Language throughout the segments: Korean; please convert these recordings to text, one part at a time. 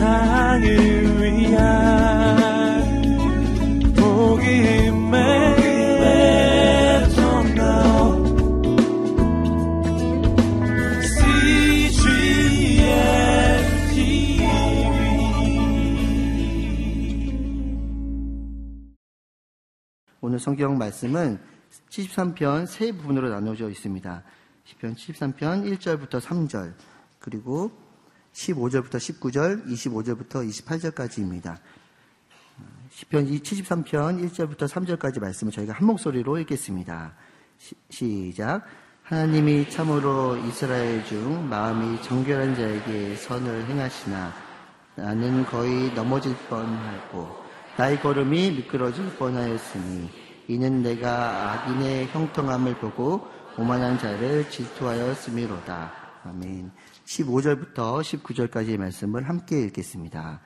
세상을 위한 복음의 오늘 성경 말씀은 73편 세 부분으로 나눠져 있습니다. 10편 73편 1절부터 3절, 그리고 15절부터 19절, 25절부터 28절까지입니다. 10편 73편 1절부터 3절까지 말씀을 저희가 한 목소리로 읽겠습니다. 시, 작 하나님이 참으로 이스라엘 중 마음이 정결한 자에게 선을 행하시나 나는 거의 넘어질 뻔하고 나의 걸음이 미끄러질 뻔하였으니 이는 내가 악인의 형통함을 보고 오만한 자를 질투하였음이로다. 아멘. 15절부터 19절까지의 말씀을 함께 읽겠습니다.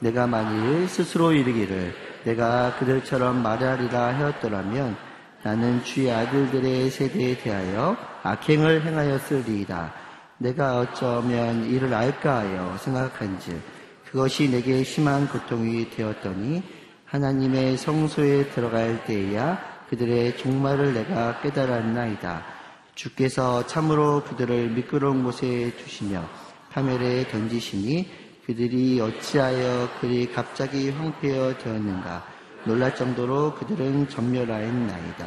내가 만일 스스로 이르기를 내가 그들처럼 말하리라 하였더라면 나는 주의 아들들의 세대에 대하여 악행을 행하였으리이다. 내가 어쩌면 이를 알까 하여 생각한즉 그것이 내게 심한 고통이 되었더니 하나님의 성소에 들어갈 때에야 그들의 종말을 내가 깨달았나이다. 주께서 참으로 그들을 미끄러운 곳에 두시며 파멸에 던지시니 그들이 어찌하여 그리 갑자기 황폐어 되었는가 놀랄 정도로 그들은 전멸하였나이다.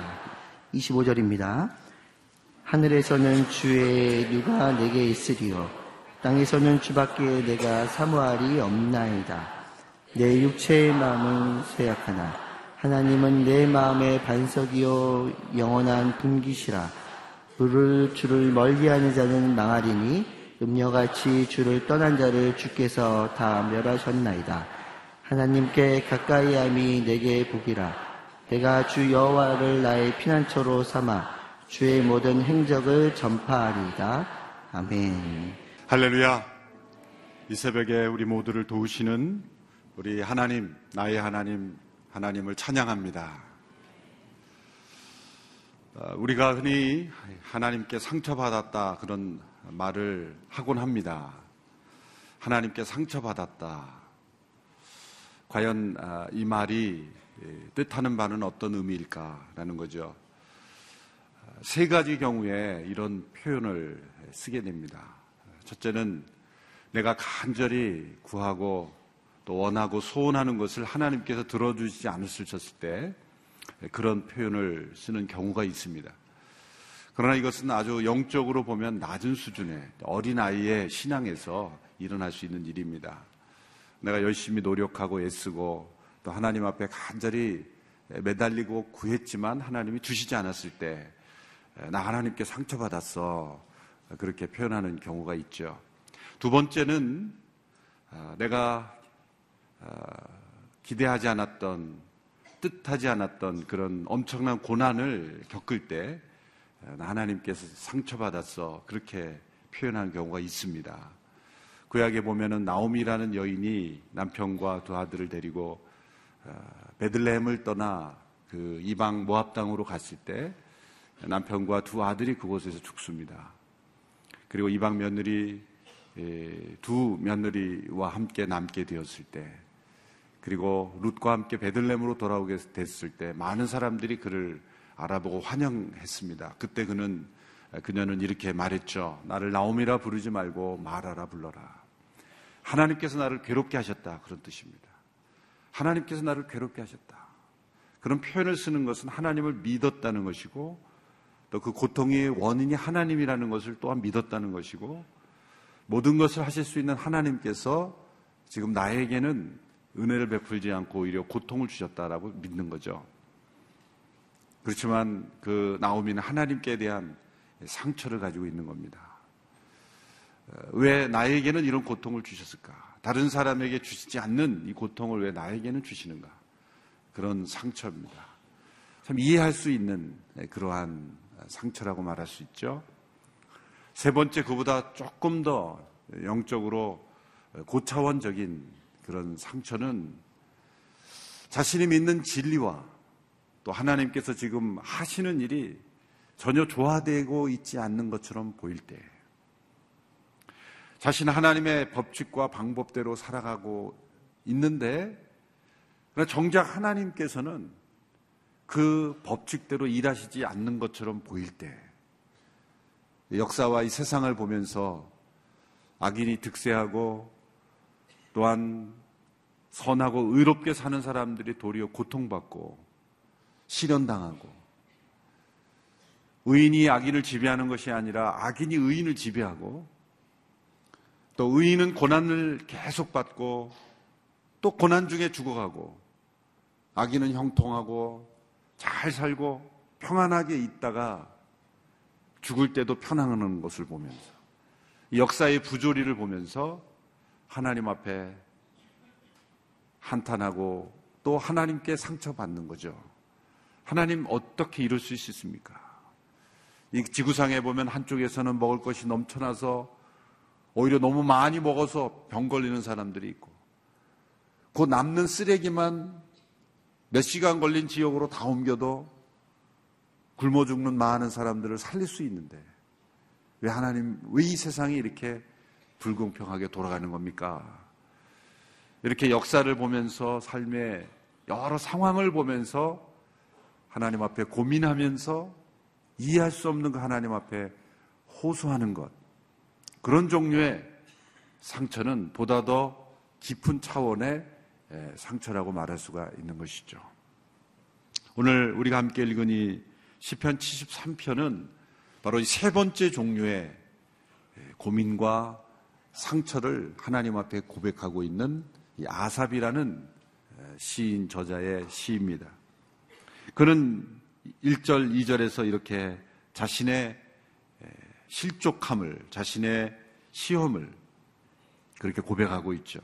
25절입니다. 하늘에서는 주의 누가 내게 있으리요 땅에서는 주밖에 내가 사모할이 없나이다. 내 육체의 마음은 쇠약하나 하나님은 내 마음의 반석이요 영원한 분기시라. 물을 주를 멀리 하는 자는 망하리니 음녀같이 주를 떠난 자를 주께서 다 멸하셨나이다. 하나님께 가까이함이 내게 복이라. 내가 주 여호와를 나의 피난처로 삼아 주의 모든 행적을 전파하리이다. 아멘. 할렐루야. 이 새벽에 우리 모두를 도우시는 우리 하나님, 나의 하나님, 하나님을 찬양합니다. 어, 우리가 흔히 하나님께 상처받았다 그런 말을 하곤 합니다. 하나님께 상처받았다. 과연 아, 이 말이 뜻하는 바는 어떤 의미일까라는 거죠. 세 가지 경우에 이런 표현을 쓰게 됩니다. 첫째는 내가 간절히 구하고 또 원하고 소원하는 것을 하나님께서 들어주지 않으셨을 때 그런 표현을 쓰는 경우가 있습니다. 그러나 이것은 아주 영적으로 보면 낮은 수준의 어린아이의 신앙에서 일어날 수 있는 일입니다. 내가 열심히 노력하고 애쓰고 또 하나님 앞에 간절히 매달리고 구했지만 하나님이 주시지 않았을 때 나 하나님께 상처받았어. 그렇게 표현하는 경우가 있죠. 두 번째는 아, 내가 아, 기대하지 않았던 뜻하지 않았던 그런 엄청난 고난을 겪을 때 아, 하나님께서 상처받았어 그렇게 표현한 경우가 있습니다. 구약에 보면은 나오미라는 여인이 남편과 두 아들을 데리고 베들레헴을 떠나 그 이방 모압 땅으로 갔을 때 남편과 두 아들이 그곳에서 죽습니다. 그리고 이방 며느리 두 며느리와 함께 남게 되었을 때 그리고 룻과 함께 베들렘으로 돌아오게 됐을 때 많은 사람들이 그를 알아보고 환영했습니다. 그때 그는 그녀는 이렇게 말했죠. 나를 나옴이라 부르지 말고 말하라 불러라. 하나님께서 나를 괴롭게 하셨다. 그런 뜻입니다. 하나님께서 나를 괴롭게 하셨다. 그런 표현을 쓰는 것은 하나님을 믿었다는 것이고 또 그 고통의 원인이 하나님이라는 것을 또한 믿었다는 것이고 모든 것을 하실 수 있는 하나님께서 지금 나에게는 은혜를 베풀지 않고 오히려 고통을 주셨다라고 믿는 거죠. 그렇지만 그 나오미는 하나님께 대한 상처를 가지고 있는 겁니다. 왜 나에게는 이런 고통을 주셨을까? 다른 사람에게 주시지 않는 이 고통을 왜 나에게는 주시는가? 그런 상처입니다. 참 이해할 수 있는 그러한 상처라고 말할 수 있죠. 세 번째 그보다 조금 더 영적으로 고차원적인 그런 상처는 자신이 믿는 진리와 또 하나님께서 지금 하시는 일이 전혀 조화되고 있지 않는 것처럼 보일 때 자신 하나님의 법칙과 방법대로 살아가고 있는데 정작 하나님께서는 그 법칙대로 일하시지 않는 것처럼 보일 때 역사와 이 세상을 보면서 악인이 득세하고 또한 선하고 의롭게 사는 사람들이 도리어 고통받고 실현당하고 의인이 악인을 지배하는 것이 아니라 악인이 의인을 지배하고 또 의인은 고난을 계속 받고 또 고난 중에 죽어가고 악인은 형통하고 잘 살고 평안하게 있다가 죽을 때도 편안한 것을 보면서 역사의 부조리를 보면서 하나님 앞에 한탄하고 또 하나님께 상처받는 거죠. 하나님 어떻게 이럴 수 있습니까? 이 지구상에 보면 한쪽에서는 먹을 것이 넘쳐나서 오히려 너무 많이 먹어서 병 걸리는 사람들이 있고 그 남는 쓰레기만 몇 시간 걸린 지역으로 다 옮겨도 굶어 죽는 많은 사람들을 살릴 수 있는데 왜 하나님 왜 이 세상이 이렇게 불공평하게 돌아가는 겁니까? 이렇게 역사를 보면서 삶의 여러 상황을 보면서 하나님 앞에 고민하면서 이해할 수 없는 그 하나님 앞에 호소하는 것. 그런 종류의 상처는 보다 더 깊은 차원의 상처라고 말할 수가 있는 것이죠. 오늘 우리가 함께 읽은 이 시편 73편은 바로 이 세 번째 종류의 고민과 상처를 하나님 앞에 고백하고 있는 이 아삽이라는 시인 저자의 시입니다. 그는 1절, 2절에서 이렇게 자신의 실족함을, 자신의 시험을 그렇게 고백하고 있죠.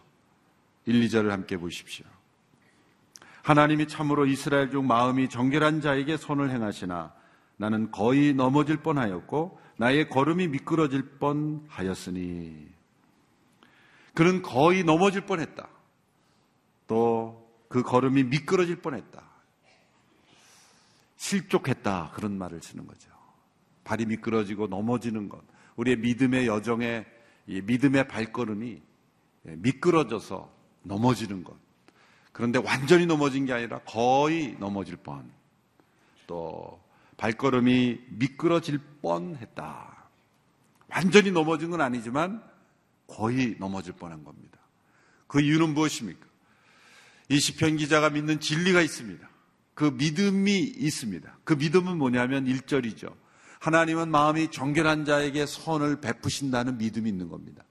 1, 2절을 함께 보십시오. 하나님이 참으로 이스라엘 중 마음이 정결한 자에게 손을 행하시나 나는 거의 넘어질 뻔하였고 나의 걸음이 미끄러질 뻔하였으니 그는 거의 넘어질 뻔했다. 또 그 걸음이 미끄러질 뻔했다. 실족했다. 그런 말을 쓰는 거죠. 발이 미끄러지고 넘어지는 것. 우리의 믿음의 여정에 믿음의 발걸음이 미끄러져서 넘어지는 것. 그런데 완전히 넘어진 게 아니라 거의 넘어질 뻔. 또 발걸음이 미끄러질 뻔 했다. 완전히 넘어진 건 아니지만 거의 넘어질 뻔한 겁니다. 그 이유는 무엇입니까? 이 시편 기자가 믿는 진리가 있습니다. 그 믿음이 있습니다. 그 믿음은 뭐냐면 1절이죠. 하나님은 마음이 정결한 자에게 선을 베푸신다는 믿음이 있는 겁니다.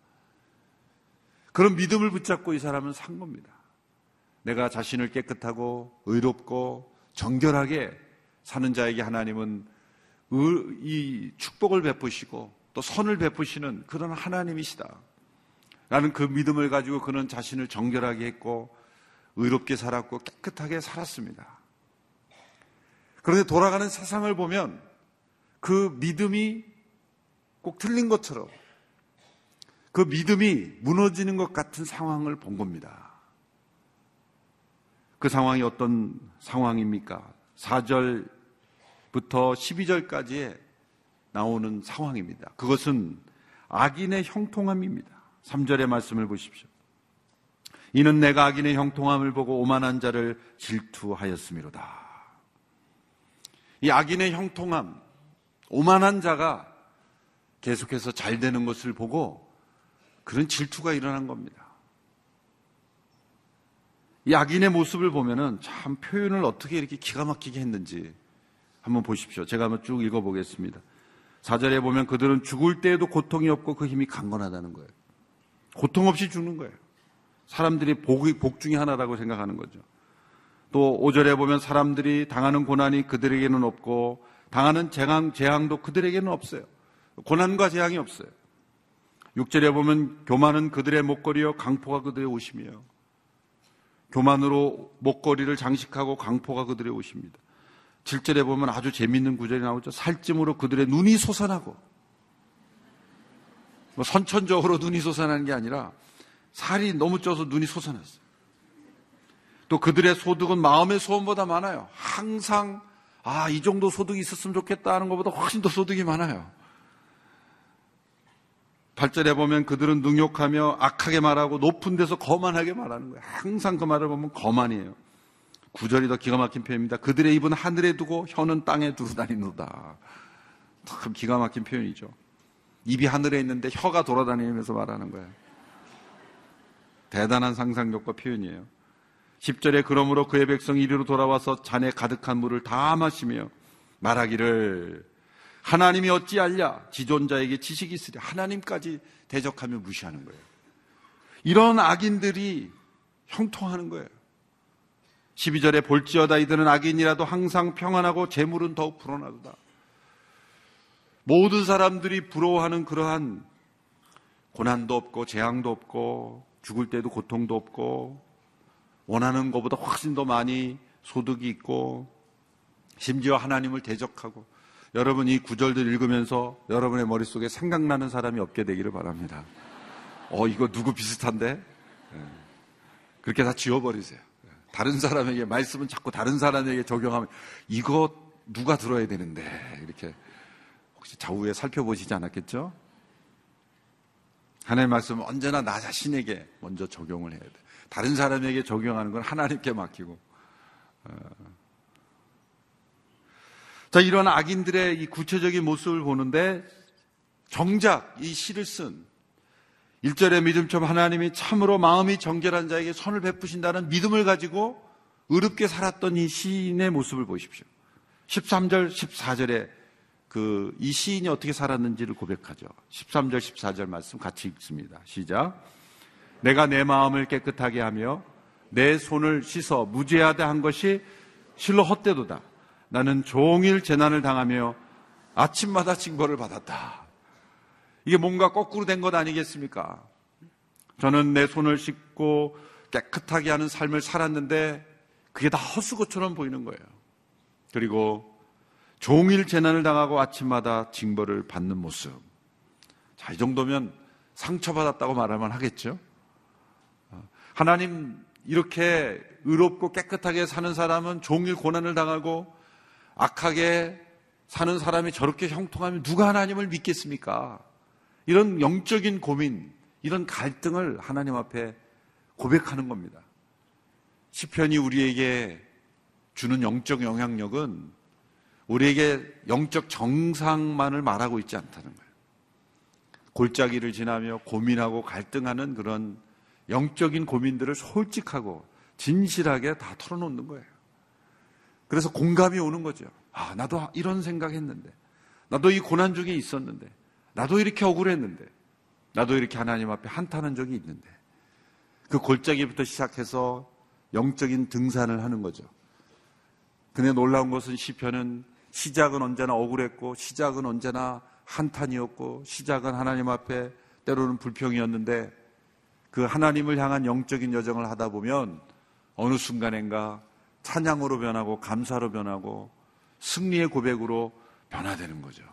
그런 믿음을 붙잡고 이 사람은 산 겁니다. 내가 자신을 깨끗하고 의롭고 정결하게 사는 자에게 하나님은 이 축복을 베푸시고 또 선을 베푸시는 그런 하나님이시다. 라는 그 믿음을 가지고 그는 자신을 정결하게 했고 의롭게 살았고 깨끗하게 살았습니다. 그런데 돌아가는 세상을 보면 그 믿음이 꼭 틀린 것처럼 그 믿음이 무너지는 것 같은 상황을 본 겁니다. 그 상황이 어떤 상황입니까? 4절부터 12절까지의 나오는 상황입니다. 그것은 악인의 형통함입니다. 3절의 말씀을 보십시오. 이는 내가 악인의 형통함을 보고 오만한 자를 질투하였음이로다. 이 악인의 형통함, 오만한 자가 계속해서 잘 되는 것을 보고 그런 질투가 일어난 겁니다. 이 악인의 모습을 보면은 참 표현을 어떻게 이렇게 기가 막히게 했는지 한번 보십시오. 제가 한번 쭉 읽어보겠습니다. 4절에 보면 그들은 죽을 때에도 고통이 없고 그 힘이 강건하다는 거예요. 고통 없이 죽는 거예요. 사람들이 복이, 복 중에 하나라고 생각하는 거죠. 또 5절에 보면 사람들이 당하는 고난이 그들에게는 없고 당하는 재앙, 재앙도 그들에게는 없어요. 고난과 재앙이 없어요. 6절에 보면 교만은 그들의 목걸이요 강포가 그들의 옷이며 교만으로 목걸이를 장식하고 강포가 그들의 옷입니다. 7절에 보면 아주 재밌는 구절이 나오죠. 살찜으로 그들의 눈이 솟아나고 뭐 선천적으로 눈이 솟아나는 게 아니라 살이 너무 쪄서 눈이 솟아났어요. 또 그들의 소득은 마음의 소원보다 많아요. 항상 아, 이 정도 소득이 있었으면 좋겠다 하는 것보다 훨씬 더 소득이 많아요. 8절에 보면 그들은 능욕하며 악하게 말하고 높은 데서 거만하게 말하는 거예요. 항상 그 말을 보면 거만이에요. 9절이 더 기가 막힌 표현입니다. 그들의 입은 하늘에 두고 혀는 땅에 두고 다니노다. 참 기가 막힌 표현이죠. 입이 하늘에 있는데 혀가 돌아다니면서 말하는 거예요. 대단한 상상력과 표현이에요. 10절에 그러므로 그의 백성이 이리로 돌아와서 잔에 가득한 물을 다 마시며 말하기를 하나님이 어찌 알랴 지존자에게 지식이 있으랴 하나님까지 대적하며 무시하는 거예요. 이런 악인들이 형통하는 거예요. 12절에 볼지어다 이들은 악인이라도 항상 평안하고 재물은 더욱 불어나도다. 모든 사람들이 부러워하는 그러한 고난도 없고 재앙도 없고 죽을 때도 고통도 없고 원하는 것보다 훨씬 더 많이 소득이 있고 심지어 하나님을 대적하고 여러분 이 구절들 읽으면서 여러분의 머릿속에 생각나는 사람이 없게 되기를 바랍니다. 어, 이거 누구 비슷한데? 예. 그렇게 다 지워버리세요. 예. 다른 사람에게, 말씀은 자꾸 다른 사람에게 적용하면 이거 누가 들어야 되는데? 이렇게 혹시 좌우에 살펴보시지 않았겠죠? 하나님의 말씀은 언제나 나 자신에게 먼저 적용을 해야 돼. 다른 사람에게 적용하는 건 하나님께 맡기고. 어. 자, 이런 악인들의 이 구체적인 모습을 보는데 정작 이 시를 쓴 1절의 믿음처럼 하나님이 참으로 마음이 정결한 자에게 선을 베푸신다는 믿음을 가지고 의롭게 살았던 이 시인의 모습을 보십시오. 13절, 14절에 그 이 시인이 어떻게 살았는지를 고백하죠. 13절, 14절 말씀 같이 읽습니다. 시작. 내가 내 마음을 깨끗하게 하며 내 손을 씻어 무죄하다 한 것이 실로 헛되도다. 나는 종일 재난을 당하며 아침마다 징벌을 받았다. 이게 뭔가 거꾸로 된 것 아니겠습니까? 저는 내 손을 씻고 깨끗하게 하는 삶을 살았는데 그게 다 헛수고처럼 보이는 거예요. 그리고 종일 재난을 당하고 아침마다 징벌을 받는 모습. 자, 이 정도면 상처받았다고 말하면 하겠죠? 하나님 이렇게 의롭고 깨끗하게 사는 사람은 종일 고난을 당하고 악하게 사는 사람이 저렇게 형통하면 누가 하나님을 믿겠습니까? 이런 영적인 고민, 이런 갈등을 하나님 앞에 고백하는 겁니다. 시편이 우리에게 주는 영적 영향력은 우리에게 영적 정상만을 말하고 있지 않다는 거예요. 골짜기를 지나며 고민하고 갈등하는 그런 영적인 고민들을 솔직하고 진실하게 다 털어놓는 거예요. 그래서 공감이 오는 거죠. 아, 나도 이런 생각했는데. 나도 이 고난 중에 있었는데. 나도 이렇게 억울했는데. 나도 이렇게 하나님 앞에 한탄한 적이 있는데. 그 골짜기부터 시작해서 영적인 등산을 하는 거죠. 근데 놀라운 것은 시편은 시작은 언제나 억울했고 시작은 언제나 한탄이었고 시작은 하나님 앞에 때로는 불평이었는데 그 하나님을 향한 영적인 여정을 하다 보면 어느 순간엔가 찬양으로 변하고 감사로 변하고 승리의 고백으로 변화되는 거죠.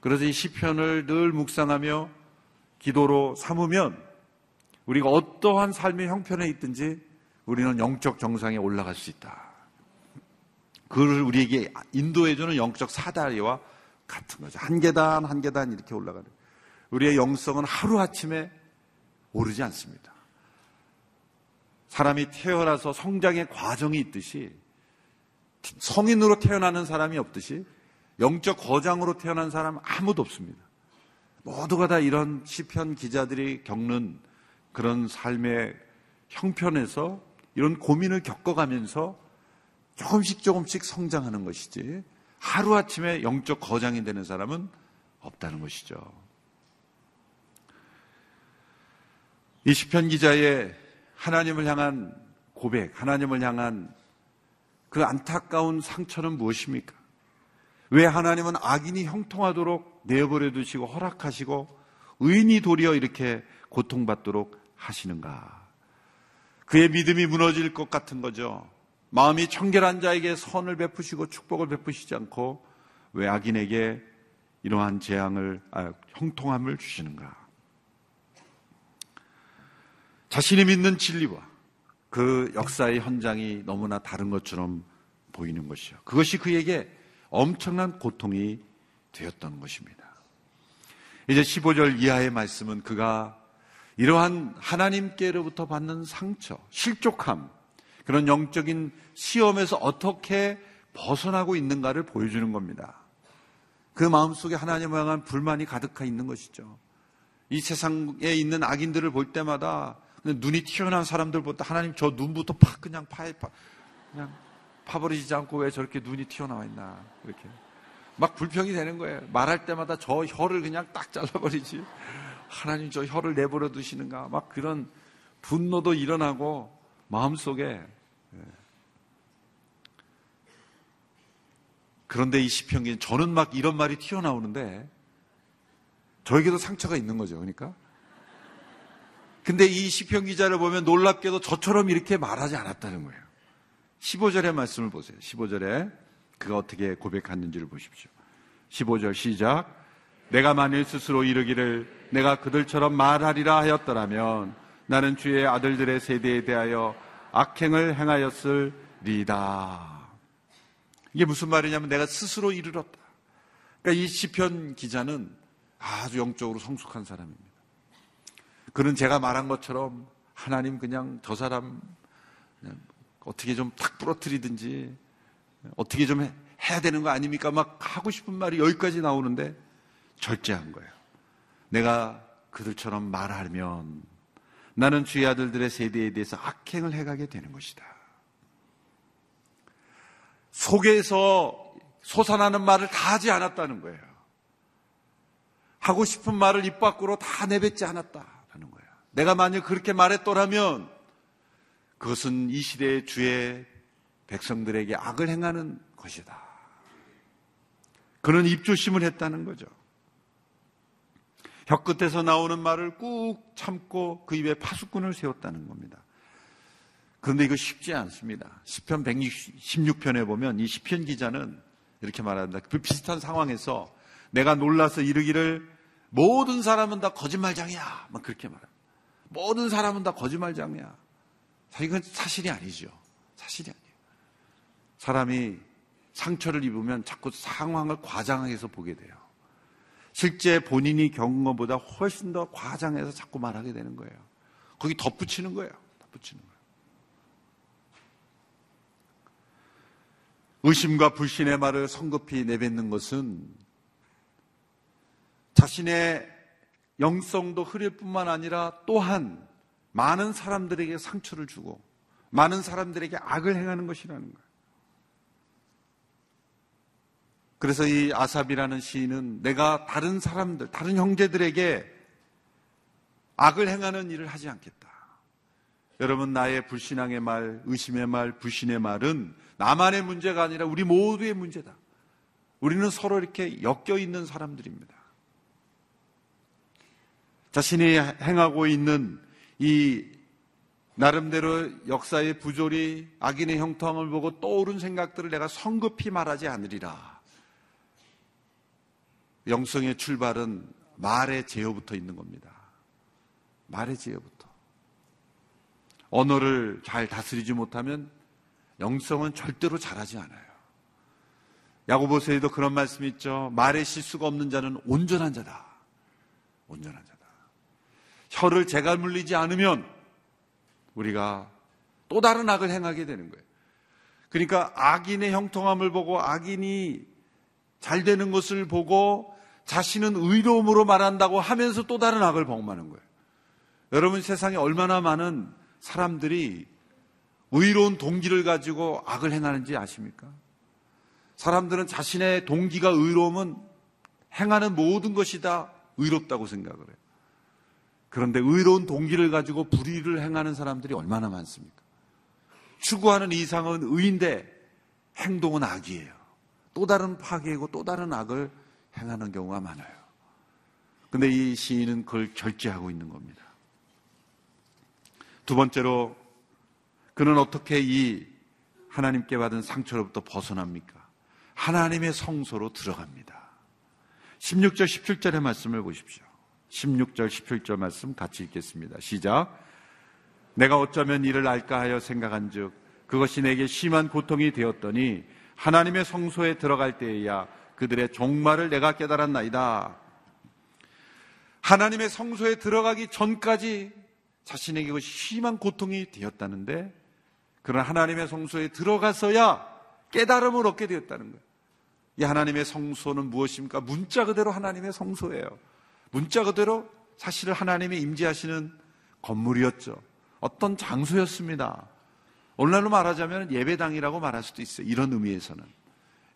그래서 이 시편을 늘 묵상하며 기도로 삼으면 우리가 어떠한 삶의 형편에 있든지 우리는 영적 정상에 올라갈 수 있다. 그를 우리에게 인도해주는 영적 사다리와 같은 거죠. 한 계단 한 계단 이렇게 올라가는. 우리의 영성은 하루아침에 오르지 않습니다. 사람이 태어나서 성장의 과정이 있듯이 성인으로 태어나는 사람이 없듯이 영적 거장으로 태어난 사람 아무도 없습니다. 모두가 다 이런 시편 기자들이 겪는 그런 삶의 형편에서 이런 고민을 겪어가면서 조금씩 조금씩 성장하는 것이지 하루아침에 영적 거장이 되는 사람은 없다는 것이죠. 이 시편 기자의 하나님을 향한 고백, 하나님을 향한 그 안타까운 상처는 무엇입니까? 왜 하나님은 악인이 형통하도록 내버려 두시고 허락하시고 의인이 도리어 이렇게 고통받도록 하시는가? 그의 믿음이 무너질 것 같은 거죠. 마음이 청결한 자에게 선을 베푸시고 축복을 베푸시지 않고 왜 악인에게 이러한 재앙을, 아, 형통함을 주시는가? 자신이 믿는 진리와 그 역사의 현장이 너무나 다른 것처럼 보이는 것이요. 그것이 그에게 엄청난 고통이 되었던 것입니다. 이제 15절 이하의 말씀은 그가 이러한 하나님께로부터 받는 상처, 실족함, 그런 영적인 시험에서 어떻게 벗어나고 있는가를 보여주는 겁니다. 그 마음속에 하나님을 향한 불만이 가득하 있는 것이죠. 이 세상에 있는 악인들을 볼 때마다 눈이 튀어나온 사람들보다 하나님 저 눈부터 팍 그냥 파에 파, 그냥 파버리지 않고 왜 저렇게 눈이 튀어나와 있나 이렇게 막 불평이 되는 거예요. 말할 때마다 저 혀를 그냥 딱 잘라버리지. 하나님 저 혀를 내버려 두시는가 막 그런 분노도 일어나고 마음속에 예. 그런데 이 시편기는 저는 막 이런 말이 튀어나오는데 저에게도 상처가 있는 거죠. 그러니까 근데 이 시편 기자를 보면 놀랍게도 저처럼 이렇게 말하지 않았다는 거예요. 15절의 말씀을 보세요. 15절에 그가 어떻게 고백했는지를 보십시오. 15절 시작. 내가 만일 스스로 이르기를 내가 그들처럼 말하리라 하였더라면 나는 주의 아들들의 세대에 대하여 악행을 행하였을리다. 이게 무슨 말이냐면 내가 스스로 이르렀다. 그러니까 이 시편 기자는 아주 영적으로 성숙한 사람입니다. 그는 제가 말한 것처럼 하나님 그냥 저 사람 어떻게 좀 탁 부러뜨리든지 어떻게 좀 해야 되는 거 아닙니까? 막 하고 싶은 말이 여기까지 나오는데 절제한 거예요. 내가 그들처럼 말하면 나는 주의 아들들의 세대에 대해서 악행을 해가게 되는 것이다. 속에서 솟아나는 말을 다 하지 않았다는 거예요. 하고 싶은 말을 입 밖으로 다 내뱉지 않았다라는 거예요. 내가 만약 그렇게 말했더라면 그것은 이 시대의 주의 백성들에게 악을 행하는 것이다. 그는 입조심을 했다는 거죠. 혀 끝에서 나오는 말을 꾹 참고 그 입에 파수꾼을 세웠다는 겁니다. 그런데 이거 쉽지 않습니다. 10편 116편에 보면 이 10편 기자는 이렇게 말합니다. 그 비슷한 상황에서 내가 놀라서 이르기를 모든 사람은 다 거짓말장이야. 막 그렇게 말합니다. 모든 사람은 다 거짓말장이야. 이건 사실이 아니죠. 사실이 아니에요. 사람이 상처를 입으면 자꾸 상황을 과장해서 보게 돼요. 실제 본인이 겪은 것보다 훨씬 더 과장해서 자꾸 말하게 되는 거예요. 거기 덧붙이는 거예요. 덧붙이는 거예요. 의심과 불신의 말을 성급히 내뱉는 것은 자신의 영성도 흐릴 뿐만 아니라 또한 많은 사람들에게 상처를 주고 많은 사람들에게 악을 행하는 것이라는 거예요. 그래서 이 아삽이라는 시인은 내가 다른 사람들, 다른 형제들에게 악을 행하는 일을 하지 않겠다. 여러분, 나의 불신앙의 말, 의심의 말, 불신의 말은 나만의 문제가 아니라 우리 모두의 문제다. 우리는 서로 이렇게 엮여 있는 사람들입니다. 자신이 행하고 있는 이 나름대로 역사의 부조리, 악인의 형통함을 보고 떠오른 생각들을 내가 성급히 말하지 않으리라. 영성의 출발은 말의 제어부터 있는 겁니다. 말의 제어부터. 언어를 잘 다스리지 못하면 영성은 절대로 잘하지 않아요. 야고보서에도 그런 말씀이 있죠. 말에 실수가 없는 자는 온전한 자다. 온전한 자다. 혀를 제가 물리지 않으면 우리가 또 다른 악을 행하게 되는 거예요. 그러니까 악인의 형통함을 보고 악인이 잘 되는 것을 보고 자신은 의로움으로 말한다고 하면서 또 다른 악을 범하는 거예요. 여러분 세상에 얼마나 많은 사람들이 의로운 동기를 가지고 악을 행하는지 아십니까? 사람들은 자신의 동기가 의로움은 행하는 모든 것이 다 의롭다고 생각을 해요. 그런데 의로운 동기를 가지고 불의를 행하는 사람들이 얼마나 많습니까? 추구하는 이상은 의인데 행동은 악이에요. 또 다른 파괴이고 또 다른 악을 행하는 경우가 많아요. 근데 이 시인은 그걸 결제하고 있는 겁니다. 두 번째로 그는 어떻게 이 하나님께 받은 상처로부터 벗어납니까? 하나님의 성소로 들어갑니다. 16절, 17절의 말씀을 보십시오. 16절, 17절 말씀 같이 읽겠습니다. 시작. 내가 어쩌면 이를 알까 하여 생각한 즉, 그것이 내게 심한 고통이 되었더니 하나님의 성소에 들어갈 때에야 그들의 종말을 내가 깨달았나이다. 하나님의 성소에 들어가기 전까지 자신에게 심한 고통이 되었다는데 그런 하나님의 성소에 들어가서야 깨달음을 얻게 되었다는 거예요. 이 하나님의 성소는 무엇입니까? 문자 그대로 하나님의 성소예요. 문자 그대로 사실 하나님이 임재하시는 건물이었죠. 어떤 장소였습니다. 오늘날로 말하자면 예배당이라고 말할 수도 있어요. 이런 의미에서는.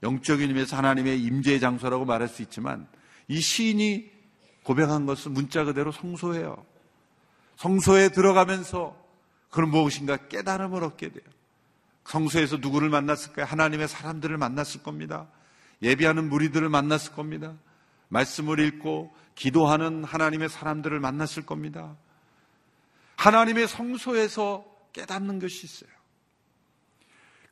영적인 의미에서 하나님의 임재 장소라고 말할 수 있지만 이 시인이 고백한 것은 문자 그대로 성소예요. 성소에 들어가면서 그런 무엇인가 깨달음을 얻게 돼요. 성소에서 누구를 만났을까요? 하나님의 사람들을 만났을 겁니다. 예비하는 무리들을 만났을 겁니다. 말씀을 읽고 기도하는 하나님의 사람들을 만났을 겁니다. 하나님의 성소에서 깨닫는 것이 있어요.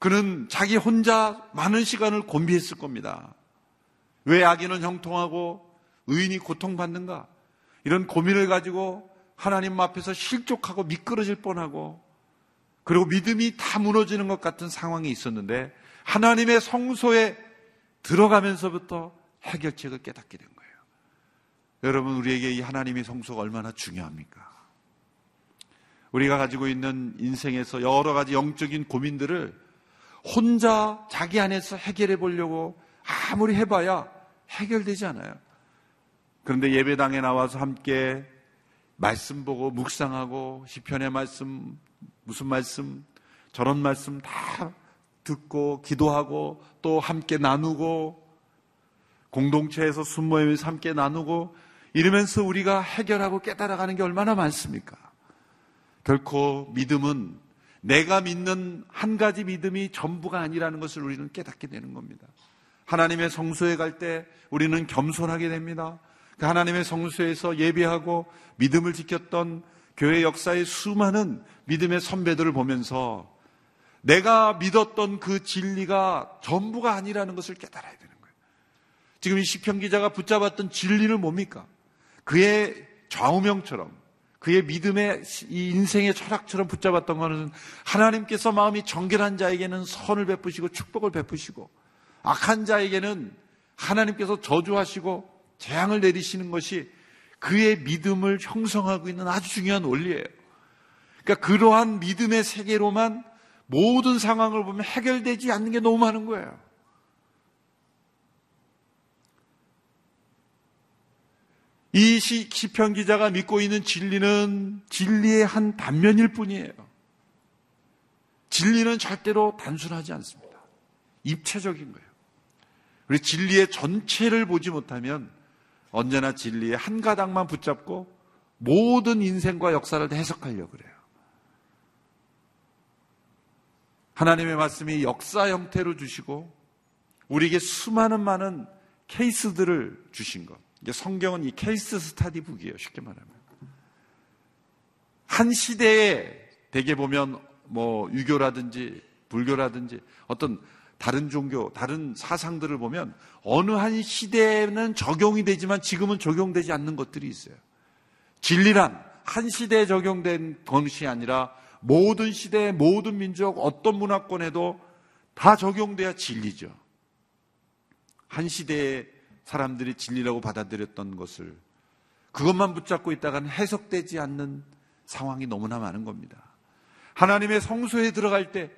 그는 자기 혼자 많은 시간을 곤비했을 겁니다. 왜 악인은 형통하고 의인이 고통받는가? 이런 고민을 가지고 하나님 앞에서 실족하고 미끄러질 뻔하고 그리고 믿음이 다 무너지는 것 같은 상황이 있었는데 하나님의 성소에 들어가면서부터 해결책을 깨닫게 된 거예요. 여러분, 우리에게 이 하나님의 성소가 얼마나 중요합니까? 우리가 가지고 있는 인생에서 여러 가지 영적인 고민들을 혼자 자기 안에서 해결해 보려고 아무리 해봐야 해결되지 않아요. 그런데 예배당에 나와서 함께 말씀 보고 묵상하고 시편의 말씀 무슨 말씀 저런 말씀 다 듣고 기도하고 또 함께 나누고 공동체에서 순모임에서 함께 나누고 이러면서 우리가 해결하고 깨달아가는 게 얼마나 많습니까? 결코 믿음은 내가 믿는 한 가지 믿음이 전부가 아니라는 것을 우리는 깨닫게 되는 겁니다. 하나님의 성소에 갈 때 우리는 겸손하게 됩니다. 그 하나님의 성소에서 예배하고 믿음을 지켰던 교회 역사의 수많은 믿음의 선배들을 보면서 내가 믿었던 그 진리가 전부가 아니라는 것을 깨달아야 되는 거예요. 지금 이 시편 기자가 붙잡았던 진리는 뭡니까? 그의 좌우명처럼 그의 믿음의 이 인생의 철학처럼 붙잡았던 것은 하나님께서 마음이 정결한 자에게는 선을 베푸시고 축복을 베푸시고 악한 자에게는 하나님께서 저주하시고 재앙을 내리시는 것이 그의 믿음을 형성하고 있는 아주 중요한 원리예요. 그러니까 그러한 믿음의 세계로만 모든 상황을 보면 해결되지 않는 게 너무 많은 거예요. 이 시, 시편 기자가 믿고 있는 진리는 진리의 한 단면일 뿐이에요. 진리는 절대로 단순하지 않습니다. 입체적인 거예요. 우리 진리의 전체를 보지 못하면 언제나 진리의 한 가닥만 붙잡고 모든 인생과 역사를 해석하려고 그래요. 하나님의 말씀이 역사 형태로 주시고 우리에게 수많은 많은 케이스들을 주신 것. 이제 성경은 이 케이스 스타디 북이에요. 쉽게 말하면. 한 시대에 대개 보면 뭐 유교라든지 불교라든지 어떤 다른 종교, 다른 사상들을 보면 어느 한 시대에는 적용이 되지만 지금은 적용되지 않는 것들이 있어요. 진리란 한 시대에 적용된 것이 아니라 모든 시대, 모든 민족, 어떤 문화권에도 다 적용돼야 진리죠. 한 시대의 사람들이 진리라고 받아들였던 것을 그것만 붙잡고 있다가는 해석되지 않는 상황이 너무나 많은 겁니다. 하나님의 성소에 들어갈 때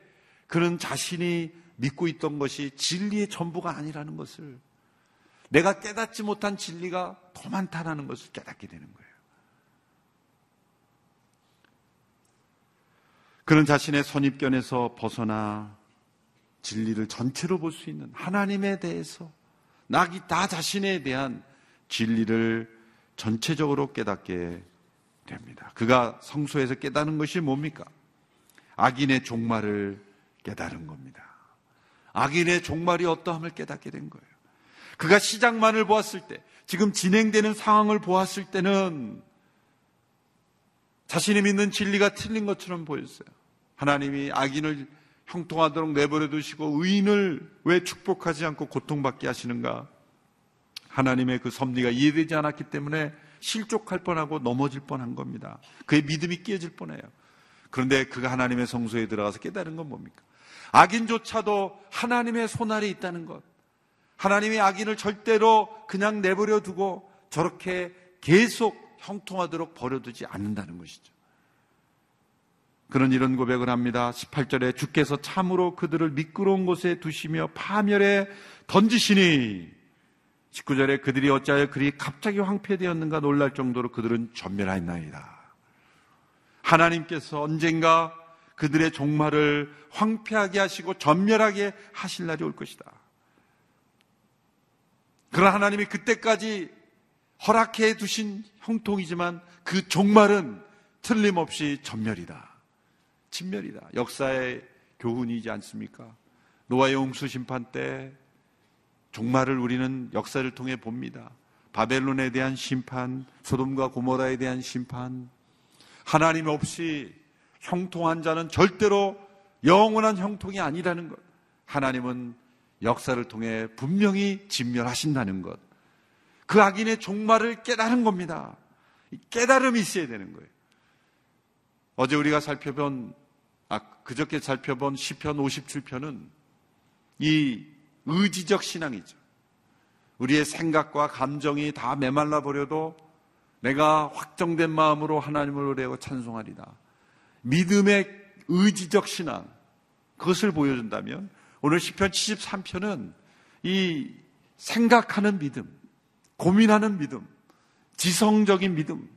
그는 자신이 믿고 있던 것이 진리의 전부가 아니라는 것을 내가 깨닫지 못한 진리가 더 많다라는 것을 깨닫게 되는 거예요. 그는 자신의 선입견에서 벗어나 진리를 전체로 볼 수 있는 하나님에 대해서 나기 나 자신에 대한 진리를 전체적으로 깨닫게 됩니다. 그가 성소에서 깨닫는 것이 뭡니까? 악인의 종말을 깨달은 겁니다. 악인의 종말이 어떠함을 깨닫게 된 거예요. 그가 시작만을 보았을 때, 지금 진행되는 상황을 보았을 때는 자신이 믿는 진리가 틀린 것처럼 보였어요. 하나님이 악인을 형통하도록 내버려 두시고 의인을 왜 축복하지 않고 고통받게 하시는가? 하나님의 그 섭리가 이해되지 않았기 때문에 실족할 뻔하고 넘어질 뻔한 겁니다. 그의 믿음이 깨질 뻔해요. 그런데 그가 하나님의 성소에 들어가서 깨달은 건 뭡니까? 악인조차도 하나님의 손아래 있다는 것. 하나님의 악인을 절대로 그냥 내버려 두고 저렇게 계속 형통하도록 버려두지 않는다는 것이죠. 그런 이런 고백을 합니다. 18절에 주께서 참으로 그들을 미끄러운 곳에 두시며 파멸에 던지시니 19절에 그들이 어찌하여 그리 갑자기 황폐되었는가 놀랄 정도로 그들은 전멸하였나이다. 하나님께서 언젠가 그들의 종말을 황폐하게 하시고 전멸하게 하실 날이 올 것이다. 그러나 하나님이 그때까지 허락해 두신 형통이지만 그 종말은 틀림없이 전멸이다. 진멸이다. 역사의 교훈이지 않습니까? 노아의 홍수 심판 때 종말을 우리는 역사를 통해 봅니다. 바벨론에 대한 심판, 소돔과 고모라에 대한 심판. 하나님 없이 형통한 자는 절대로 영원한 형통이 아니라는 것. 하나님은 역사를 통해 분명히 진멸하신다는 것. 그 악인의 종말을 깨달은 겁니다. 깨달음이 있어야 되는 거예요. 어제 우리가 살펴본, 아, 그저께 살펴본 시편 57편은 이 의지적 신앙이죠. 우리의 생각과 감정이 다 메말라 버려도 내가 확정된 마음으로 하나님을 노래하고 찬송하리다. 믿음의 의지적 신앙, 그것을 보여준다면 오늘 시편 73편은 이 생각하는 믿음, 고민하는 믿음, 지성적인 믿음,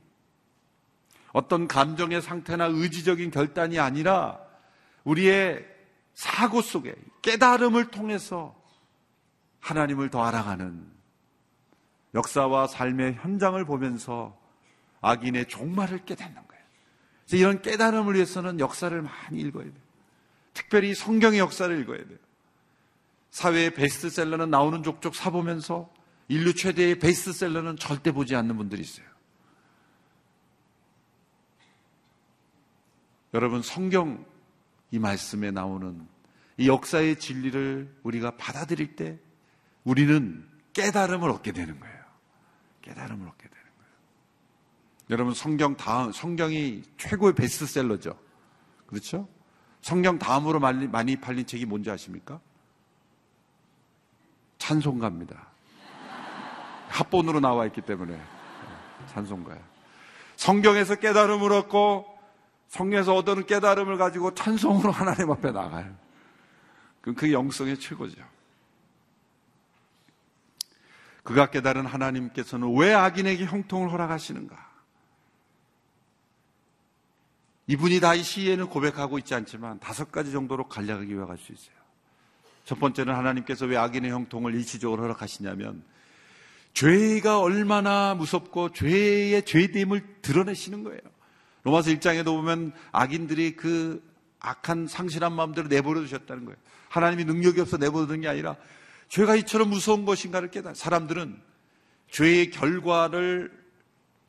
어떤 감정의 상태나 의지적인 결단이 아니라 우리의 사고 속에 깨달음을 통해서 하나님을 더 알아가는 역사와 삶의 현장을 보면서 악인의 종말을 깨닫는 거예요. 이런 깨달음을 위해서는 역사를 많이 읽어야 돼요. 특별히 성경의 역사를 읽어야 돼요. 사회의 베스트셀러는 나오는 족족 사보면서 인류 최대의 베스트셀러는 절대 보지 않는 분들이 있어요. 여러분, 성경 이 말씀에 나오는 이 역사의 진리를 우리가 받아들일 때 우리는 깨달음을 얻게 되는 거예요. 깨달음을 얻게 되는 거예요. 여러분 성경 다음 성경이 최고의 베스트셀러죠. 그렇죠? 성경 다음으로 많이, 팔린 책이 뭔지 아십니까? 찬송가입니다. 합본으로 나와 있기 때문에 네, 찬송가예요. 성경에서 깨달음을 얻고 성경에서 얻은 깨달음을 가지고 찬송으로 하나님 앞에 나가요. 그럼 그 영성의 최고죠. 그가 깨달은 하나님께서는 왜 악인에게 형통을 허락하시는가? 이분이 다 이 시에는 고백하고 있지 않지만 다섯 가지 정도로 간략하게 요약할 수 있어요. 첫 번째는 하나님께서 왜 악인의 형통을 일시적으로 허락하시냐면 죄가 얼마나 무섭고 죄의 죄됨을 드러내시는 거예요. 로마서 1장에도 보면 악인들이 그 악한 상실한 마음대로 내버려 두셨다는 거예요. 하나님이 능력이 없어 내버려 둔게 아니라 죄가 이처럼 무서운 것인가를 깨달아. 사람들은 죄의 결과를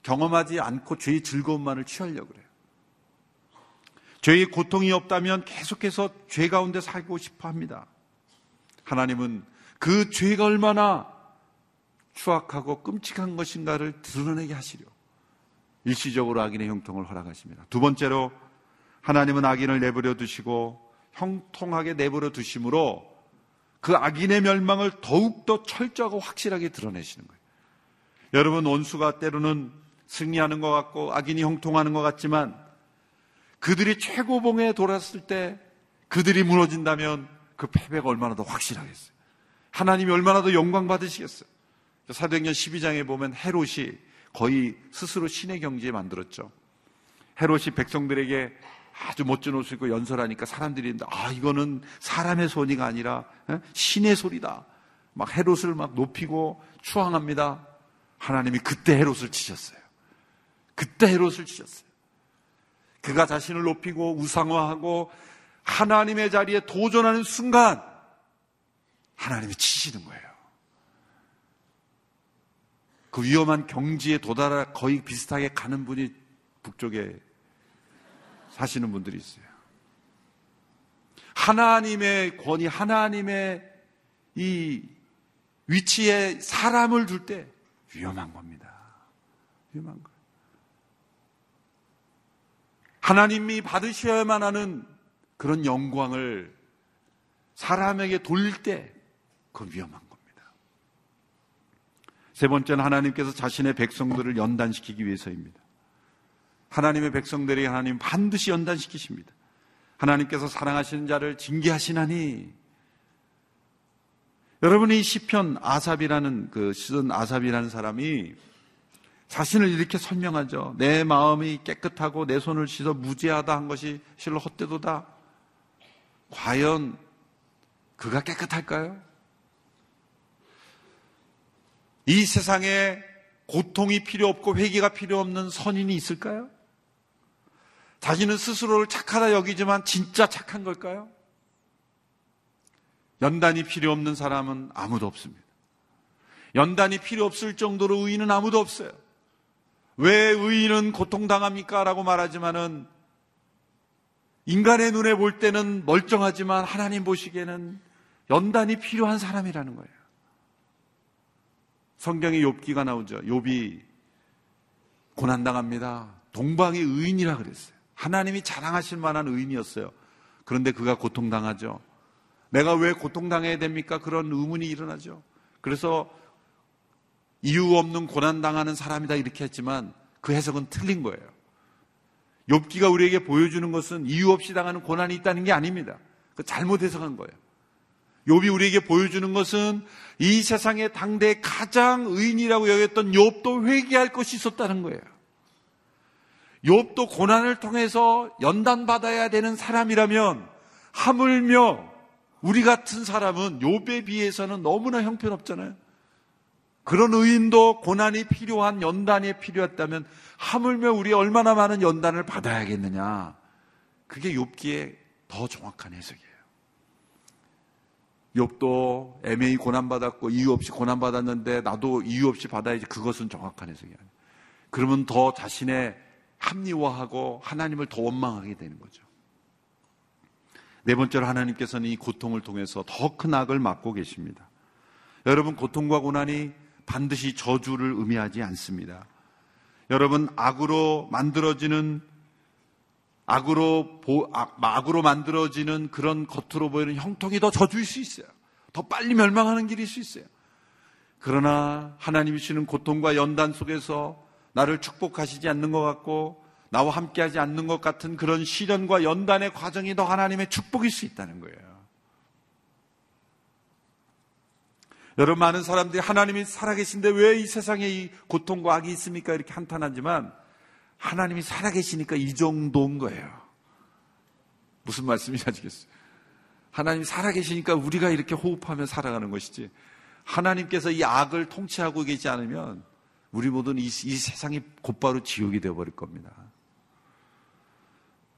경험하지 않고 죄의 즐거움만을 취하려고 그래요. 죄의 고통이 없다면 계속해서 죄 가운데 살고 싶어 합니다. 하나님은 그 죄가 얼마나 추악하고 끔찍한 것인가를 드러내게 하시려 일시적으로 악인의 형통을 허락하십니다. 두 번째로 하나님은 악인을 내버려 두시고 형통하게 내버려 두심으로 그 악인의 멸망을 더욱더 철저하고 확실하게 드러내시는 거예요. 여러분, 원수가 때로는 승리하는 것 같고 악인이 형통하는 것 같지만 그들이 최고봉에 돌았을 때 그들이 무너진다면 그 패배가 얼마나 더 확실하겠어요. 하나님이 얼마나 더 영광 받으시겠어요. 사도행전 12장에 보면 헤롯이 거의 스스로 신의 경지에 만들었죠. 헤롯이 백성들에게 아주 멋진 옷을 입고 연설하니까 사람들이 아 이거는 사람의 소리가 아니라 신의 소리다. 막 헤롯을 막 높이고 추앙합니다. 하나님이 그때 헤롯을 치셨어요. 그때 헤롯을 치셨어요. 그가 자신을 높이고 우상화하고 하나님의 자리에 도전하는 순간 하나님이 치시는 거예요. 그 위험한 경지에 도달하 거의 비슷하게 가는 분이 북쪽에 사시는 분들이 있어요. 하나님의 권위, 하나님의 이 위치에 사람을 둘 때 위험한 겁니다. 위험한 거예요. 하나님이 받으셔야만 하는 그런 영광을 사람에게 돌릴 때 그건 위험한 겁니다. 세 번째는 하나님께서 자신의 백성들을 연단시키기 위해서입니다. 하나님의 백성들이 하나님 반드시 연단시키십니다. 하나님께서 사랑하시는 자를 징계하시나니 여러분이 시편 아삽이라는 그 시든 아삽이라는 사람이 자신을 이렇게 설명하죠. 내 마음이 깨끗하고 내 손을 씻어 무죄하다 한 것이 실로 헛되도다. 과연 그가 깨끗할까요? 이 세상에 고통이 필요 없고 회개가 필요 없는 선인이 있을까요? 자신은 스스로를 착하다 여기지만 진짜 착한 걸까요? 연단이 필요 없는 사람은 아무도 없습니다. 연단이 필요 없을 정도로 의인은 아무도 없어요. 왜 의인은 고통당합니까? 라고 말하지만은 인간의 눈에 볼 때는 멀쩡하지만 하나님 보시기에는 연단이 필요한 사람이라는 거예요. 성경에 욥기가 나오죠. 욥이 고난 당합니다. 동방의 의인이라 그랬어요. 하나님이 자랑하실 만한 의인이었어요. 그런데 그가 고통 당하죠. 내가 왜 고통 당해야 됩니까? 그런 의문이 일어나죠. 그래서 이유 없는 고난 당하는 사람이다 이렇게 했지만 그 해석은 틀린 거예요. 욥기가 우리에게 보여주는 것은 이유 없이 당하는 고난이 있다는 게 아닙니다. 그 잘못 해석한 거예요. 욥이 우리에게 보여주는 것은 이 세상의 당대 가장 의인이라고 여겼던 욥도 회개할 것이 있었다는 거예요. 욥도 고난을 통해서 연단받아야 되는 사람이라면 하물며 우리 같은 사람은 욥에 비해서는 너무나 형편없잖아요. 그런 의인도 고난이 필요한 연단이 필요했다면 하물며 우리 얼마나 많은 연단을 받아야겠느냐. 그게 욥기에 더 정확한 해석이에요. 욥도 애매히 고난받았고 이유 없이 고난받았는데 나도 이유 없이 받아야지 그것은 정확한 해석이 아니에요. 그러면 더 자신의 합리화하고 하나님을 더 원망하게 되는 거죠. 네 번째로 하나님께서는 이 고통을 통해서 더 큰 악을 막고 계십니다. 여러분 고통과 고난이 반드시 저주를 의미하지 않습니다. 여러분, 악으로 만들어지는 악으로 악으로 만들어지는 그런 겉으로 보이는 형통이 더 저주일 수 있어요. 더 빨리 멸망하는 길일 수 있어요. 그러나 하나님이 주시는 고통과 연단 속에서 나를 축복하시지 않는 것 같고 나와 함께하지 않는 것 같은 그런 시련과 연단의 과정이 더 하나님의 축복일 수 있다는 거예요. 여러분 많은 사람들이 하나님이 살아계신데 왜 이 세상에 이 고통과 악이 있습니까? 이렇게 한탄하지만 하나님이 살아계시니까 이 정도인 거예요. 무슨 말씀인지 아시겠어요? 하나님이 살아계시니까 우리가 이렇게 호흡하며 살아가는 것이지 하나님께서 이 악을 통치하고 계시지 않으면 우리 모두는 이, 이 세상이 곧바로 지옥이 되어버릴 겁니다.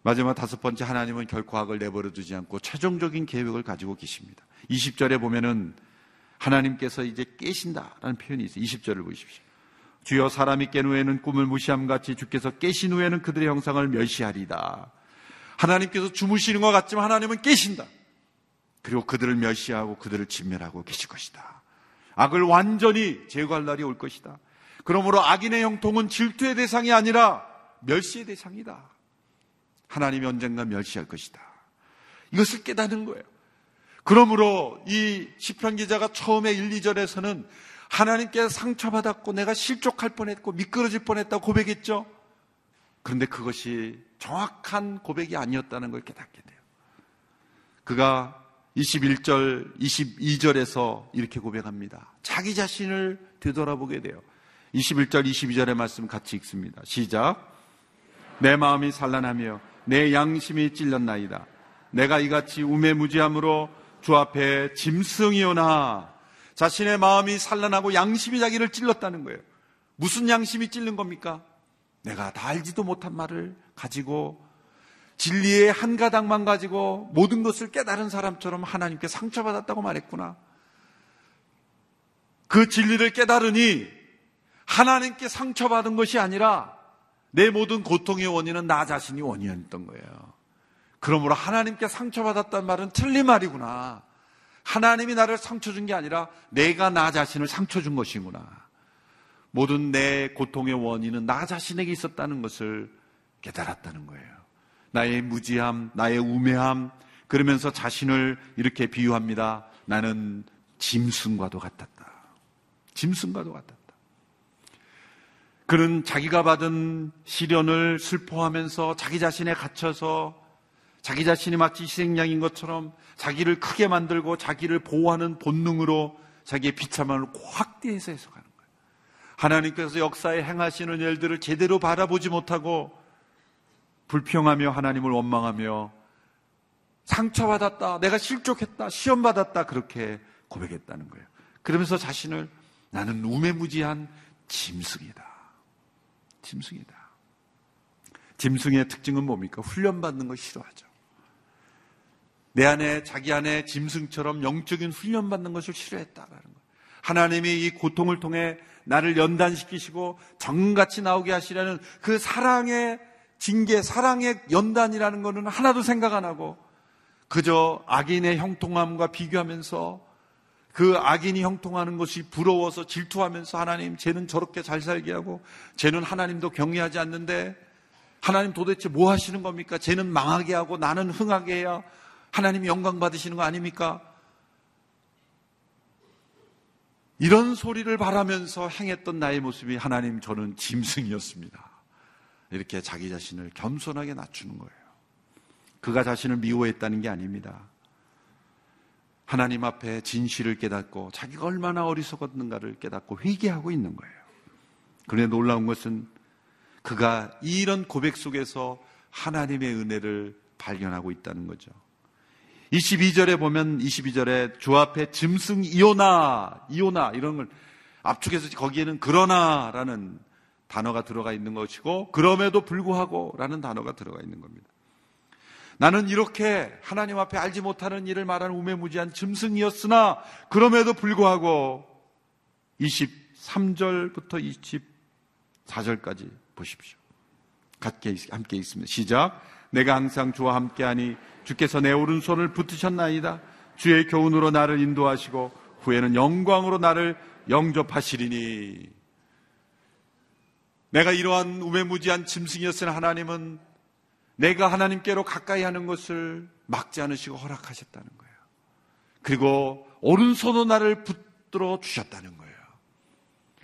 마지막 다섯 번째 하나님은 결코 악을 내버려 두지 않고 최종적인 계획을 가지고 계십니다. 20절에 보면은 하나님께서 이제 깨신다라는 표현이 있어요. 20절을 보십시오. 주여 사람이 깬 후에는 꿈을 무시함 같이 주께서 깨신 후에는 그들의 형상을 멸시하리다. 하나님께서 주무시는 것 같지만 하나님은 깨신다. 그리고 그들을 멸시하고 그들을 진멸하고 계실 것이다. 악을 완전히 제거할 날이 올 것이다. 그러므로 악인의 형통은 질투의 대상이 아니라 멸시의 대상이다. 하나님이 언젠가 멸시할 것이다. 이것을 깨닫는 거예요. 그러므로 이 시편 기자가 처음에 1, 2절에서는 하나님께 상처받았고 내가 실족할 뻔했고 미끄러질 뻔했다고 고백했죠. 그런데 그것이 정확한 고백이 아니었다는 걸 깨닫게 돼요. 그가 21절, 22절에서 이렇게 고백합니다. 자기 자신을 되돌아보게 돼요. 21절, 22절의 말씀 같이 읽습니다. 시작. 내 마음이 산란하며 내 양심이 찔렸나이다. 내가 이같이 우매무지함으로 주 앞에 짐승이오나 자신의 마음이 산란하고 양심이 자기를 찔렀다는 거예요. 무슨 양심이 찔른 겁니까? 내가 다 알지도 못한 말을 가지고 진리의 한 가닥만 가지고 모든 것을 깨달은 사람처럼 하나님께 상처받았다고 말했구나. 그 진리를 깨달으니 하나님께 상처받은 것이 아니라 내 모든 고통의 원인은 나 자신이 원인이었던 거예요. 그러므로 하나님께 상처받았단 말은 틀린 말이구나. 하나님이 나를 상처 준 게 아니라 내가 나 자신을 상처 준 것이구나. 모든 내 고통의 원인은 나 자신에게 있었다는 것을 깨달았다는 거예요. 나의 무지함, 나의 우매함, 그러면서 자신을 이렇게 비유합니다. 나는 짐승과도 같았다. 짐승과도 같았다. 그는 자기가 받은 시련을 슬퍼하면서 자기 자신에 갇혀서 자기 자신이 마치 희생양인 것처럼 자기를 크게 만들고 자기를 보호하는 본능으로 자기의 비참함을 확대해서 해석하는 거예요. 하나님께서 역사에 행하시는 일들을 제대로 바라보지 못하고 불평하며 하나님을 원망하며 상처받았다, 내가 실족했다, 시험받았다, 그렇게 고백했다는 거예요. 그러면서 자신을 나는 우매무지한 짐승이다. 짐승이다. 짐승의 특징은 뭡니까? 훈련받는 걸 싫어하죠. 내 안에, 자기 안에 짐승처럼 영적인 훈련받는 것을 싫어했다라는 거예요. 하나님이 이 고통을 통해 나를 연단시키시고 정같이 나오게 하시려는 그 사랑의 징계, 사랑의 연단이라는 것은 하나도 생각 안 하고 그저 악인의 형통함과 비교하면서 그 악인이 형통하는 것이 부러워서 질투하면서 하나님, 쟤는 저렇게 잘 살게 하고, 쟤는 하나님도 경외하지 않는데, 하나님 도대체 뭐 하시는 겁니까? 쟤는 망하게 하고 나는 흥하게 해야 하나님 영광 받으시는 거 아닙니까? 이런 소리를 바라면서 행했던 나의 모습이 하나님 저는 짐승이었습니다. 이렇게 자기 자신을 겸손하게 낮추는 거예요. 그가 자신을 미워했다는 게 아닙니다. 하나님 앞에 진실을 깨닫고 자기가 얼마나 어리석었는가를 깨닫고 회개하고 있는 거예요. 그런데 놀라운 것은 그가 이런 고백 속에서 하나님의 은혜를 발견하고 있다는 거죠. 22절에 보면 22절에 주 앞에 짐승 이오나, 이오나 이런 걸 압축해서 거기에는 그러나라는 단어가 들어가 있는 것이고 그럼에도 불구하고 라는 단어가 들어가 있는 겁니다. 나는 이렇게 하나님 앞에 알지 못하는 일을 말하는 우매무지한 짐승이었으나 그럼에도 불구하고 23절부터 24절까지 보십시오. 함께 있습니다. 시작. 내가 항상 주와 함께하니 주께서 내 오른손을 붙으셨나이다. 주의 교훈으로 나를 인도하시고 후에는 영광으로 나를 영접하시리니. 내가 이러한 우매무지한 짐승이었으나 하나님은 내가 하나님께로 가까이 하는 것을 막지 않으시고 허락하셨다는 거예요. 그리고 오른손으로 나를 붙들어 주셨다는 거예요.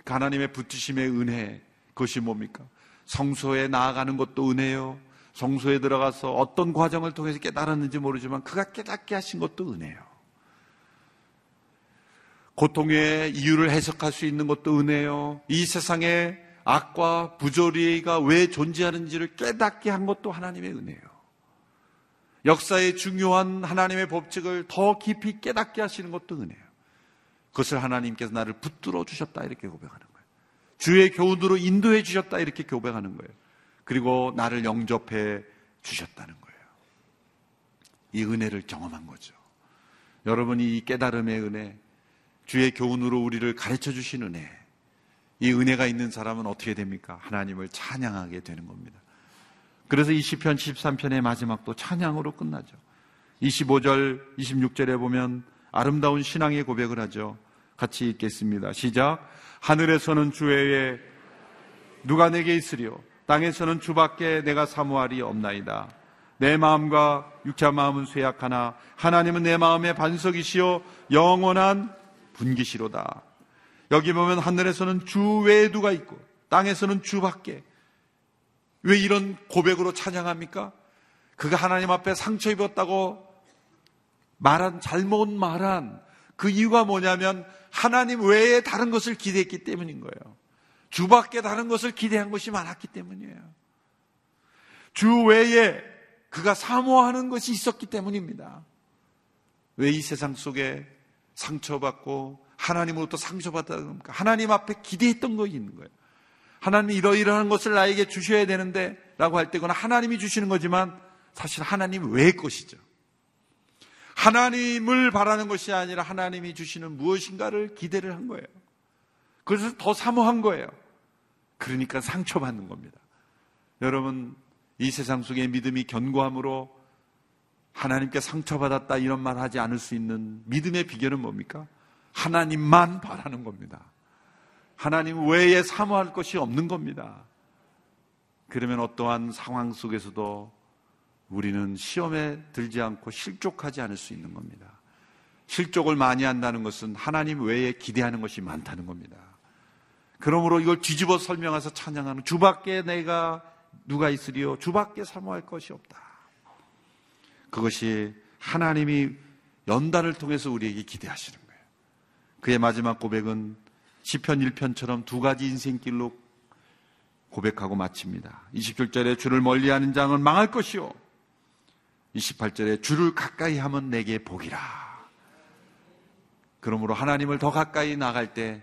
그 하나님의 붙으심의 은혜, 그것이 뭡니까? 성소에 나아가는 것도 은혜요. 성소에 들어가서 어떤 과정을 통해서 깨달았는지 모르지만 그가 깨닫게 하신 것도 은혜요. 고통의 이유를 해석할 수 있는 것도 은혜요. 이 세상에 악과 부조리가 왜 존재하는지를 깨닫게 한 것도 하나님의 은혜예요. 역사의 중요한 하나님의 법칙을 더 깊이 깨닫게 하시는 것도 은혜예요. 그것을 하나님께서 나를 붙들어 주셨다 이렇게 고백하는 거예요. 주의 교훈으로 인도해 주셨다 이렇게 고백하는 거예요. 그리고 나를 영접해 주셨다는 거예요. 이 은혜를 경험한 거죠. 여러분이 이 깨달음의 은혜, 주의 교훈으로 우리를 가르쳐 주신 은혜, 이 은혜가 있는 사람은 어떻게 됩니까? 하나님을 찬양하게 되는 겁니다. 그래서 이 시편 13편의 마지막도 찬양으로 끝나죠. 25절, 26절에 보면 아름다운 신앙의 고백을 하죠. 같이 읽겠습니다. 시작. 하늘에서는 주 외에 누가 내게 있으리요? 땅에서는 주밖에 내가 사모하리 없나이다. 내 마음과 육자 마음은 쇠약하나 하나님은 내 마음의 반석이시요 영원한 분기시로다. 여기 보면 하늘에서는 주 외에 누가 있고 땅에서는 주밖에 왜 이런 고백으로 찬양합니까? 그가 하나님 앞에 상처 입었다고 말한 잘못 말한 그 이유가 뭐냐면 하나님 외에 다른 것을 기대했기 때문인 거예요. 주밖에 다른 것을 기대한 것이 많았기 때문이에요. 주 외에 그가 사모하는 것이 있었기 때문입니다. 왜 이 세상 속에 상처받고 하나님으로부터 상처받았다 겁니까? 하나님 앞에 기대했던 거 있는 거예요. 하나님이 이러이러한 것을 나에게 주셔야 되는데 라고 할 때거나 하나님이 주시는 거지만 사실 하나님 외의 것이죠. 하나님을 바라는 것이 아니라 하나님이 주시는 무엇인가를 기대를 한 거예요. 그래서 더 사모한 거예요. 그러니까 상처받는 겁니다. 여러분, 이 세상 속에 믿음이 견고함으로 하나님께 상처받았다 이런 말 하지 않을 수 있는 믿음의 비결은 뭡니까? 하나님만 바라는 겁니다. 하나님 외에 사모할 것이 없는 겁니다. 그러면 어떠한 상황 속에서도 우리는 시험에 들지 않고 실족하지 않을 수 있는 겁니다. 실족을 많이 한다는 것은 하나님 외에 기대하는 것이 많다는 겁니다. 그러므로 이걸 뒤집어 설명해서 찬양하는 주밖에 내가 누가 있으리요? 주밖에 사모할 것이 없다. 그것이 하나님이 연단을 통해서 우리에게 기대하시는 거예요. 그의 마지막 고백은 시편 1편처럼 두 가지 인생길로 고백하고 마칩니다. 27절에 주를 멀리하는 장은 망할 것이요. 28절에 주를 가까이 하면 내게 복이라. 그러므로 하나님을 더 가까이 나갈 때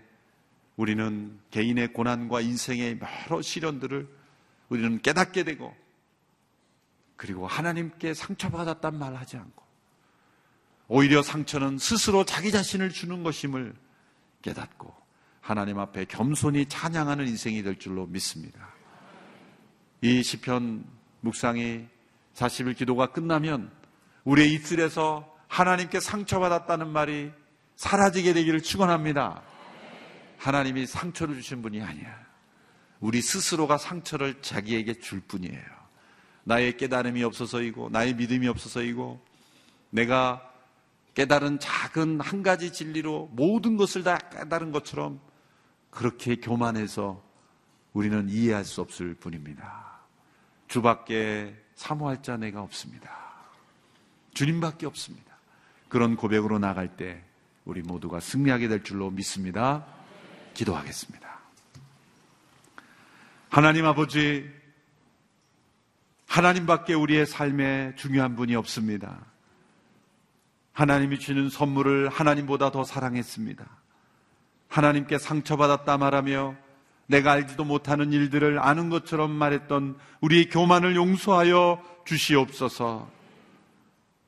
우리는 개인의 고난과 인생의 여러 시련들을 우리는 깨닫게 되고 그리고 하나님께 상처받았단 말 하지 않고 오히려 상처는 스스로 자기 자신을 주는 것임을 깨닫고 하나님 앞에 겸손히 찬양하는 인생이 될 줄로 믿습니다. 이 시편 묵상이 40일 기도가 끝나면 우리의 입술에서 하나님께 상처받았다는 말이 사라지게 되기를 축원합니다. 하나님이 상처를 주신 분이 아니야. 우리 스스로가 상처를 자기에게 줄 뿐이에요. 나의 깨달음이 없어서이고 나의 믿음이 없어서이고 내가 깨달은 작은 한 가지 진리로 모든 것을 다 깨달은 것처럼 그렇게 교만해서 우리는 이해할 수 없을 뿐입니다. 주밖에 사모할 자 내가 없습니다. 주님밖에 없습니다. 그런 고백으로 나갈 때 우리 모두가 승리하게 될 줄로 믿습니다. 기도하겠습니다. 하나님 아버지, 하나님밖에 우리의 삶에 중요한 분이 없습니다. 하나님이 주는 선물을 하나님보다 더 사랑했습니다. 하나님께 상처받았다 말하며 내가 알지도 못하는 일들을 아는 것처럼 말했던 우리의 교만을 용서하여 주시옵소서.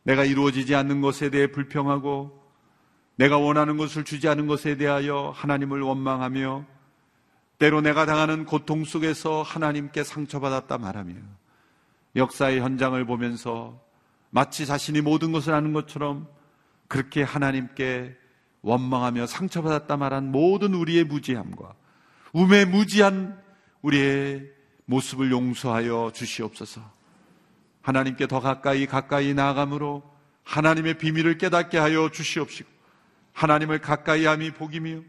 내가 이루어지지 않는 것에 대해 불평하고 내가 원하는 것을 주지 않은 것에 대하여 하나님을 원망하며 때로 내가 당하는 고통 속에서 하나님께 상처받았다 말하며 역사의 현장을 보면서 마치 자신이 모든 것을 아는 것처럼 그렇게 하나님께 원망하며 상처받았다 말한 모든 우리의 무지함과 우매 무지한 우리의 모습을 용서하여 주시옵소서. 하나님께 더 가까이 가까이 나아감으로 하나님의 비밀을 깨닫게 하여 주시옵시고 하나님을 가까이 함이 복이며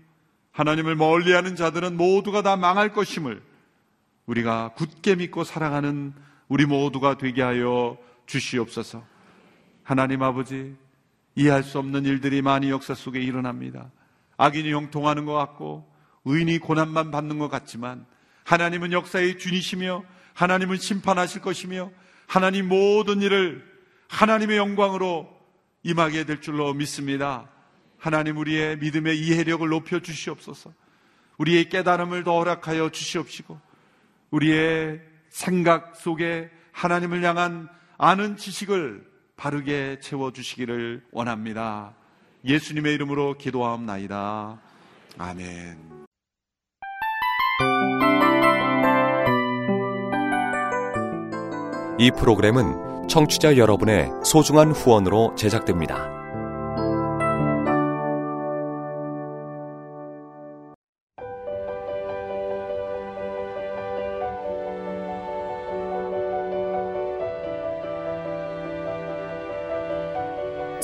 하나님을 멀리하는 자들은 모두가 다 망할 것임을 우리가 굳게 믿고 사랑하는 우리 모두가 되게 하여 주시옵소서. 하나님 아버지 이해할 수 없는 일들이 많이 역사 속에 일어납니다. 악인이 형통하는 것 같고 의인이 고난만 받는 것 같지만 하나님은 역사의 주이시며 하나님은 심판하실 것이며 하나님 모든 일을 하나님의 영광으로 임하게 될 줄로 믿습니다. 하나님 우리의 믿음의 이해력을 높여 주시옵소서. 우리의 깨달음을 더 허락하여 주시옵시고 우리의 생각 속에 하나님을 향한 아는 지식을 바르게 채워 주시기를 원합니다. 예수님의 이름으로 기도하옵나이다. 아멘. 이 프로그램은 청취자 여러분의 소중한 후원으로 제작됩니다.